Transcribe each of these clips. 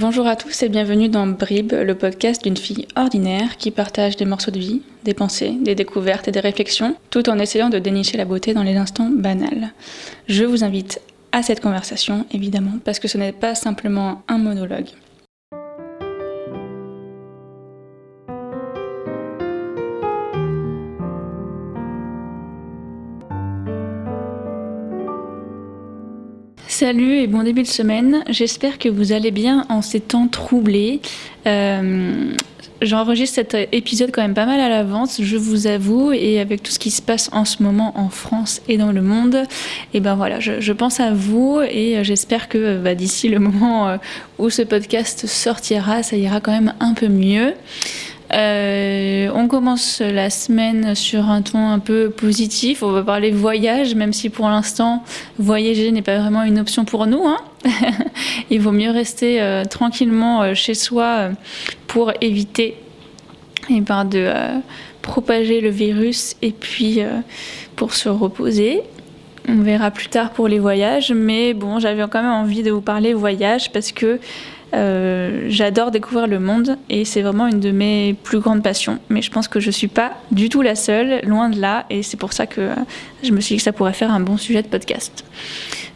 Bonjour à tous et bienvenue dans Brib, le podcast d'une fille ordinaire qui partage des morceaux de vie, des pensées, des découvertes et des réflexions, tout en essayant de dénicher la beauté dans les instants banals. Je vous invite à cette conversation, évidemment, parce que ce n'est pas simplement un monologue. Salut et bon début de semaine. J'espère que vous allez bien en ces temps troublés. Euh, j'enregistre cet épisode quand même pas mal à l'avance, je vous avoue, et avec tout ce qui se passe en ce moment en France et dans le monde, et ben voilà, je, pense à vous et j'espère que bah, d'ici le moment euh, où ce podcast sortira, ça ira quand même un peu mieux. Euh, on commence la semaine sur un ton un peu positif. On va parler voyage, même si pour l'instant, voyager n'est pas vraiment une option pour nous. Hein. Il vaut mieux rester euh, tranquillement euh, chez soi pour éviter eh ben, de propager le virus et puis pour se reposer. On verra plus tard pour les voyages, mais bon, j'avais quand même envie de vous parler voyage parce que euh, j'adore découvrir le monde et c'est vraiment une de mes plus grandes passions. Mais je pense que je ne suis pas du tout la seule, loin de là, et c'est pour ça que je me suis dit que ça pourrait faire un bon sujet de podcast.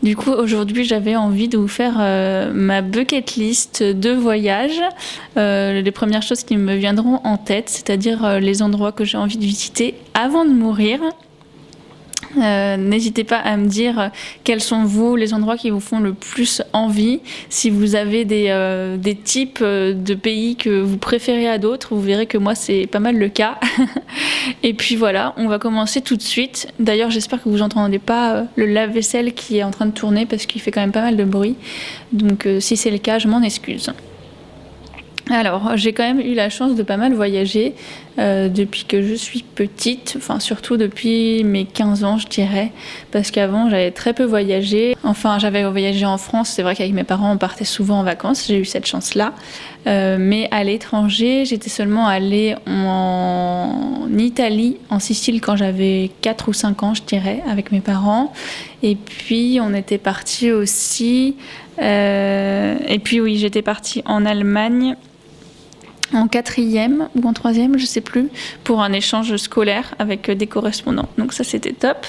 Du coup, aujourd'hui, j'avais envie de vous faire euh, ma bucket list de voyages, euh, les premières choses qui me viendront en tête, c'est-à-dire les endroits que j'ai envie de visiter avant de mourir euh, n'hésitez pas à me dire euh, quels sont vous les endroits qui vous font le plus envie. Si vous avez des, euh, des types de pays que vous préférez à d'autres, vous verrez que moi c'est pas mal le cas. Et puis voilà, on va commencer tout de suite. D'ailleurs, j'espère que vous n'entendez pas le lave-vaisselle qui est en train de tourner parce qu'il fait quand même pas mal de bruit. Donc si c'est le cas, je m'en excuse. Alors, j'ai quand même eu la chance de pas mal voyager euh, depuis que je suis petite, enfin surtout depuis mes 15 ans, je dirais, parce qu'avant j'avais très peu voyagé. Enfin, j'avais voyagé en France, c'est vrai qu'avec mes parents on partait souvent en vacances, j'ai eu cette chance-là. Euh, mais à l'étranger, j'étais seulement allée en Italie, en Sicile, quand j'avais 4 ou 5 ans, je dirais, avec mes parents. Et puis on était parti aussi. Euh, et puis oui, j'étais partie en Allemagne en quatrième ou en troisième, je sais plus, pour un échange scolaire avec euh, des correspondants. Donc ça c'était top.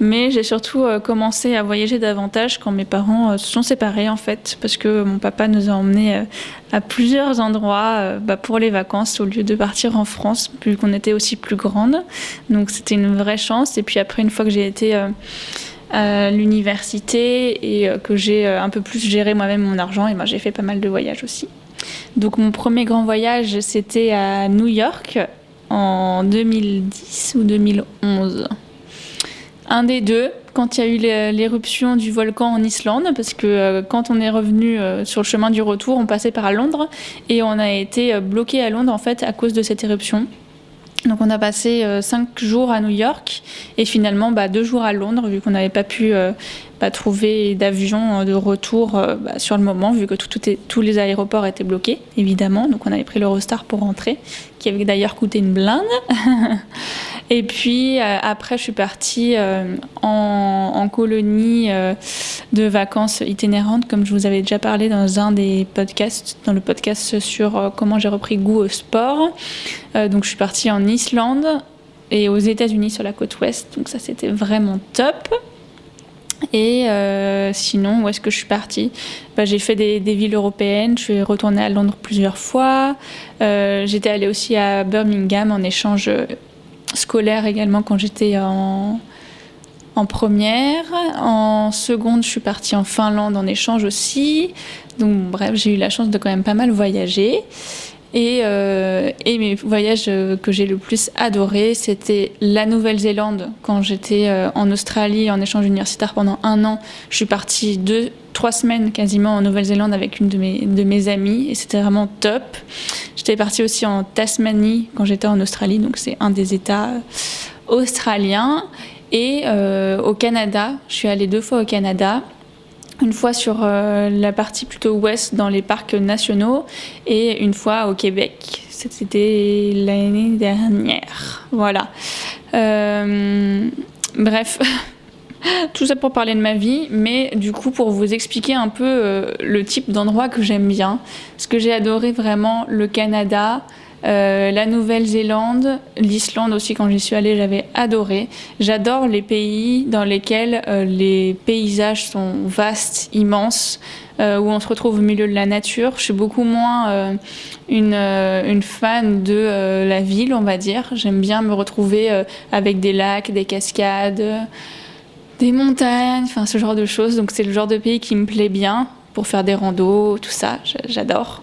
Mais j'ai surtout euh, commencé à voyager davantage quand mes parents euh, se sont séparés en fait, parce que mon papa nous a emmenés à plusieurs endroits bah, pour les vacances au lieu de partir en France, vu qu'on était aussi plus grande. Donc c'était une vraie chance. Et puis après, une fois que j'ai été à l'université et que j'ai un peu plus géré moi-même mon argent, et ben, j'ai fait pas mal de voyages aussi. Donc mon premier grand voyage, c'était à New York en 2010 ou 2011. Un des deux, quand il y a eu l'éruption du volcan en Islande, parce que euh, quand on est revenu euh, sur le chemin du retour, on passait par Londres et on a été euh, bloqué à Londres en fait à cause de cette éruption. Donc on a passé cinq jours à New York et finalement bah, deux jours à Londres vu qu'on n'avait pas pu pas trouver d'avion de retour euh, bah, sur le moment, vu que tous les aéroports étaient bloqués, évidemment. Donc on avait pris l'Eurostar pour rentrer, qui avait d'ailleurs coûté une blinde. Et puis euh, après, je suis partie euh, en, colonie de vacances itinérantes, comme je vous avais déjà parlé dans un des podcasts, dans le podcast sur comment j'ai repris goût au sport. donc je suis partie en Islande et aux États-Unis sur la côte ouest. Donc ça, c'était vraiment top. Et euh, sinon, où est-ce que je suis partie? Bah, J'ai fait des, villes européennes, je suis retournée à Londres plusieurs fois. Euh, j'étais allée aussi à Birmingham en échange scolaire également quand j'étais en, en première. En seconde, je suis partie en Finlande en échange aussi. Donc bref, j'ai eu la chance de quand même pas mal voyager. Euh, et, mes voyages euh, que j'ai le plus adoré, c'était la Nouvelle-Zélande quand j'étais euh, en Australie en échange universitaire pendant un an. Je suis partie deux, trois semaines quasiment en Nouvelle-Zélande avec une de mes, de mes amies et c'était vraiment top. J'étais partie aussi en Tasmanie quand j'étais en Australie, donc c'est un des États australiens. Et au Canada, je suis allée deux fois au Canada une fois sur euh, la partie plutôt ouest dans les parcs nationaux et une fois au Québec. C'était l'année dernière. Voilà. Euh, bref. Tout ça pour parler de ma vie, mais du coup pour vous expliquer un peu euh, le type d'endroit que j'aime bien. Ce que j'ai adoré vraiment, le Canada, euh, la Nouvelle-Zélande, l'Islande aussi quand j'y suis allée, j'avais adoré. J'adore les pays dans lesquels euh, les paysages sont vastes, immenses, où on se retrouve au milieu de la nature. Je suis beaucoup moins une, une, fan de la ville, on va dire. J'aime bien me retrouver avec des lacs, des cascades des montagnes, enfin ce genre de choses. Donc c'est le genre de pays qui me plaît bien pour faire des randos, tout ça, j'adore.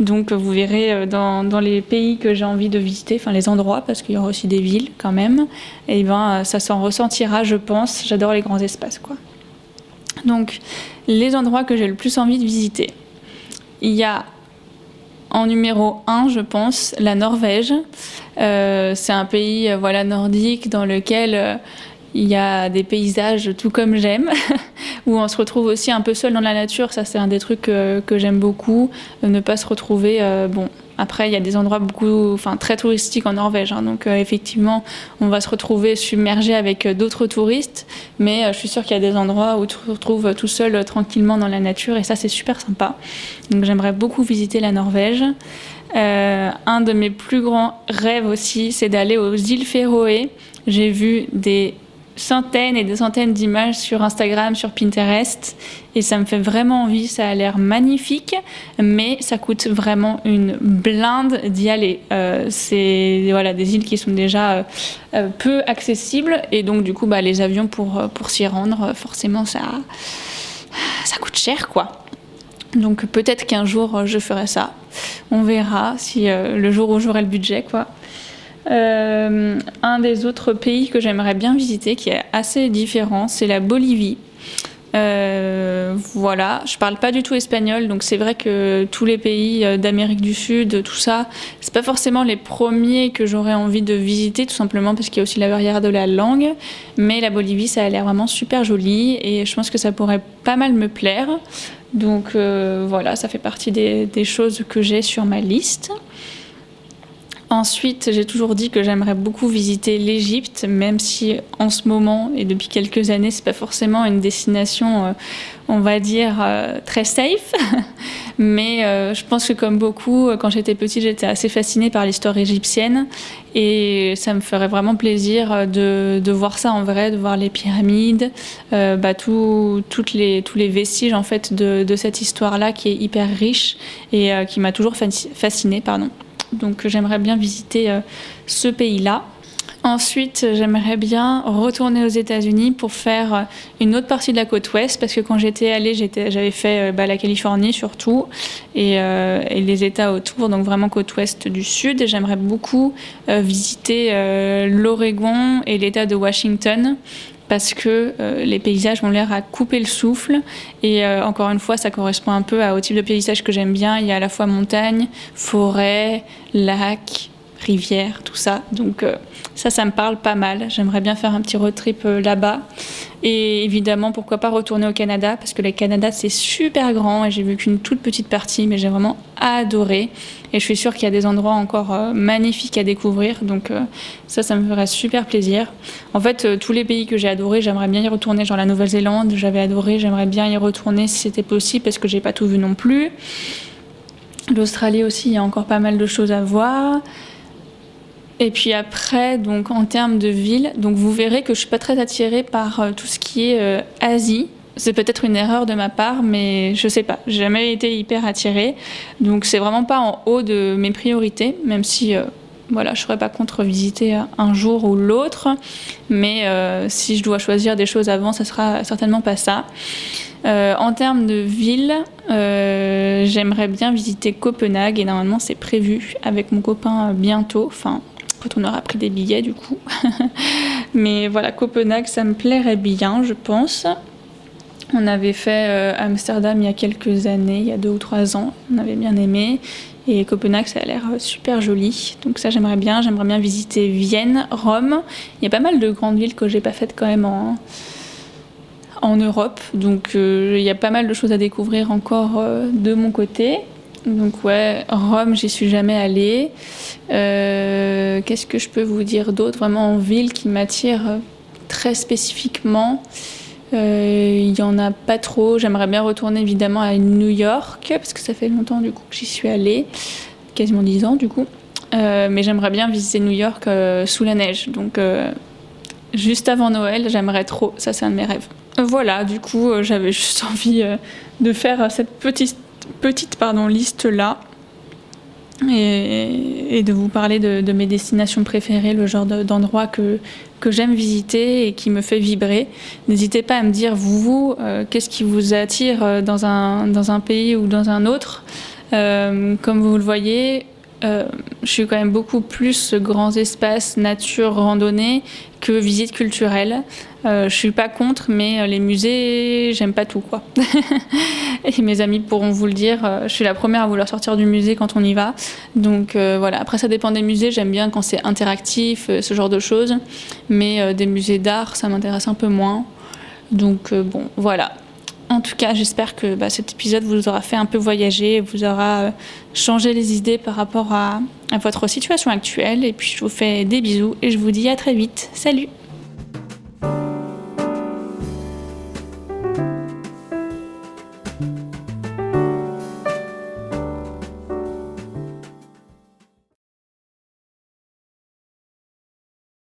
Donc vous verrez euh, dans, les pays que j'ai envie de visiter, enfin les endroits, parce qu'il y aura aussi des villes quand même, et ben euh, ça s'en ressentira, je pense. J'adore les grands espaces, quoi. Donc les endroits que j'ai le plus envie de visiter, il y a en numéro 1, je pense, la Norvège. Euh, c'est un pays voilà nordique dans lequel il y a des paysages tout comme j'aime, où on se retrouve aussi un peu seul dans la nature. Ça, c'est un des trucs que, j'aime beaucoup, ne pas se retrouver. Euh, bon, après, il y a des endroits beaucoup, enfin très touristiques en Norvège, hein. donc euh, effectivement, on va se retrouver submergé avec euh, d'autres touristes. Mais je suis sûre qu'il y a des endroits où tu te retrouves tout seul tranquillement dans la nature, et ça, c'est super sympa. Donc, j'aimerais beaucoup visiter la Norvège. un de mes plus grands rêves aussi, c'est d'aller aux îles Féroé. J'ai vu des centaines et des centaines d'images sur Instagram, sur Pinterest, et ça me fait vraiment envie. Ça a l'air magnifique, mais ça coûte vraiment une blinde d'y aller. Euh, c'est voilà des îles qui sont déjà euh, euh, peu accessibles, et donc du coup, bah, les avions pour pour s'y rendre, forcément, ça ça coûte cher, quoi. Donc peut-être qu'un jour je ferai ça. On verra si le jour où j'aurai le budget, quoi. Euh, un des autres pays que j'aimerais bien visiter, qui est assez différent, c'est la Bolivie. Euh, voilà, je parle pas du tout espagnol, donc c'est vrai que tous les pays euh, d'Amérique du Sud, tout ça, c'est pas forcément les premiers que j'aurais envie de visiter, tout simplement parce qu'il y a aussi la barrière de la langue. Mais la Bolivie, ça a l'air vraiment super joli et je pense que ça pourrait pas mal me plaire. Donc voilà, ça fait partie des choses que j'ai sur ma liste. Ensuite, j'ai toujours dit que j'aimerais beaucoup visiter l'Égypte, même si en ce moment et depuis quelques années, c'est pas forcément une destination, euh, on va dire, euh, très safe. Mais euh, je pense que comme beaucoup, quand j'étais petite, j'étais assez fascinée par l'histoire égyptienne et ça me ferait vraiment plaisir de, voir ça en vrai, de voir les pyramides, bah, tout, toutes les, tous les vestiges en fait de, de cette histoire-là qui est hyper riche et qui m'a toujours fascinée, pardon. Donc j'aimerais bien visiter euh, ce pays-là. Ensuite, j'aimerais bien retourner aux États-Unis pour faire euh, une autre partie de la côte ouest, parce que quand j'étais allée, j'avais fait euh, bah, la Californie surtout, et, les États autour, donc vraiment côte ouest du sud. J'aimerais beaucoup visiter l'Oregon et l'État de Washington, parce que euh, les paysages ont l'air à couper le souffle. Et euh, encore une fois, ça correspond un peu au type de paysage que j'aime bien. Il y a à la fois montagne, forêt, lac, rivière, tout ça. Donc euh, ça, ça me parle pas mal. J'aimerais bien faire un petit road trip euh, là-bas. Et évidemment, pourquoi pas retourner au Canada, parce que le Canada, c'est super grand et j'ai vu qu'une toute petite partie, mais j'ai vraiment adoré. Et je suis sûre qu'il y a des endroits encore euh, magnifiques à découvrir. Donc ça, ça me ferait super plaisir. En fait, tous les pays que j'ai adorés, j'aimerais bien y retourner. Genre la Nouvelle-Zélande, j'avais adoré, j'aimerais bien y retourner si c'était possible, parce que j'ai pas tout vu non plus. L'Australie aussi, il y a encore pas mal de choses à voir. Et puis après, donc en termes de ville, donc vous verrez que je suis pas très attirée par euh, tout ce qui est euh, Asie. C'est peut-être une erreur de ma part, mais je sais pas. J'ai jamais été hyper attirée, donc c'est vraiment pas en haut de mes priorités, même si euh, voilà, je serais pas contre visiter un jour ou l'autre, mais si je dois choisir des choses avant, ça sera certainement pas ça. en termes de ville, j'aimerais bien visiter Copenhague et normalement c'est prévu avec mon copain bientôt, enfin quand on aura pris des billets du coup. Mais voilà, Copenhague, ça me plairait bien, je pense. On avait fait euh, Amsterdam il y a quelques années, il y a deux ou trois ans. On avait bien aimé. Et Copenhague, ça a l'air euh, super joli. Donc ça, j'aimerais bien. J'aimerais bien visiter Vienne, Rome. Il y a pas mal de grandes villes que j'ai pas faites quand même en, en Europe. Donc euh, il y a pas mal de choses à découvrir encore de mon côté. Donc ouais, Rome, j'y suis jamais allée. Euh, qu'est-ce que je peux vous dire d'autre? Vraiment en ville qui m'attire très spécifiquement Il y en a pas trop. J'aimerais bien retourner évidemment à New York parce que ça fait longtemps du coup que j'y suis allée, quasiment 10 ans du coup. mais j'aimerais bien visiter New York sous la neige. Donc juste avant Noël, j'aimerais trop. Ça, c'est un de mes rêves. Voilà, du coup, j'avais juste envie de faire cette petite, petite pardon, liste là et, de vous parler de, mes destinations préférées, le genre d'endroit que, j'aime visiter et qui me fait vibrer. N'hésitez pas à me dire, vous, euh, qu'est-ce qui vous attire euh, dans un, dans un pays ou dans un autre. Euh, comme vous le voyez, euh, je suis quand même beaucoup plus grands espaces, nature, randonnée que visite culturelle. Euh, je suis pas contre, mais euh, les musées, j'aime pas tout quoi. et mes amis pourront vous le dire. Euh, je suis la première à vouloir sortir du musée quand on y va. Donc voilà. Après, ça dépend des musées. J'aime bien quand c'est interactif, ce genre de choses. Mais des musées d'art, ça m'intéresse un peu moins. Donc bon, voilà. En tout cas, j'espère que bah, cet épisode vous aura fait un peu voyager, vous aura euh, changé les idées par rapport à, à votre situation actuelle. Et puis, je vous fais des bisous et je vous dis à très vite. Salut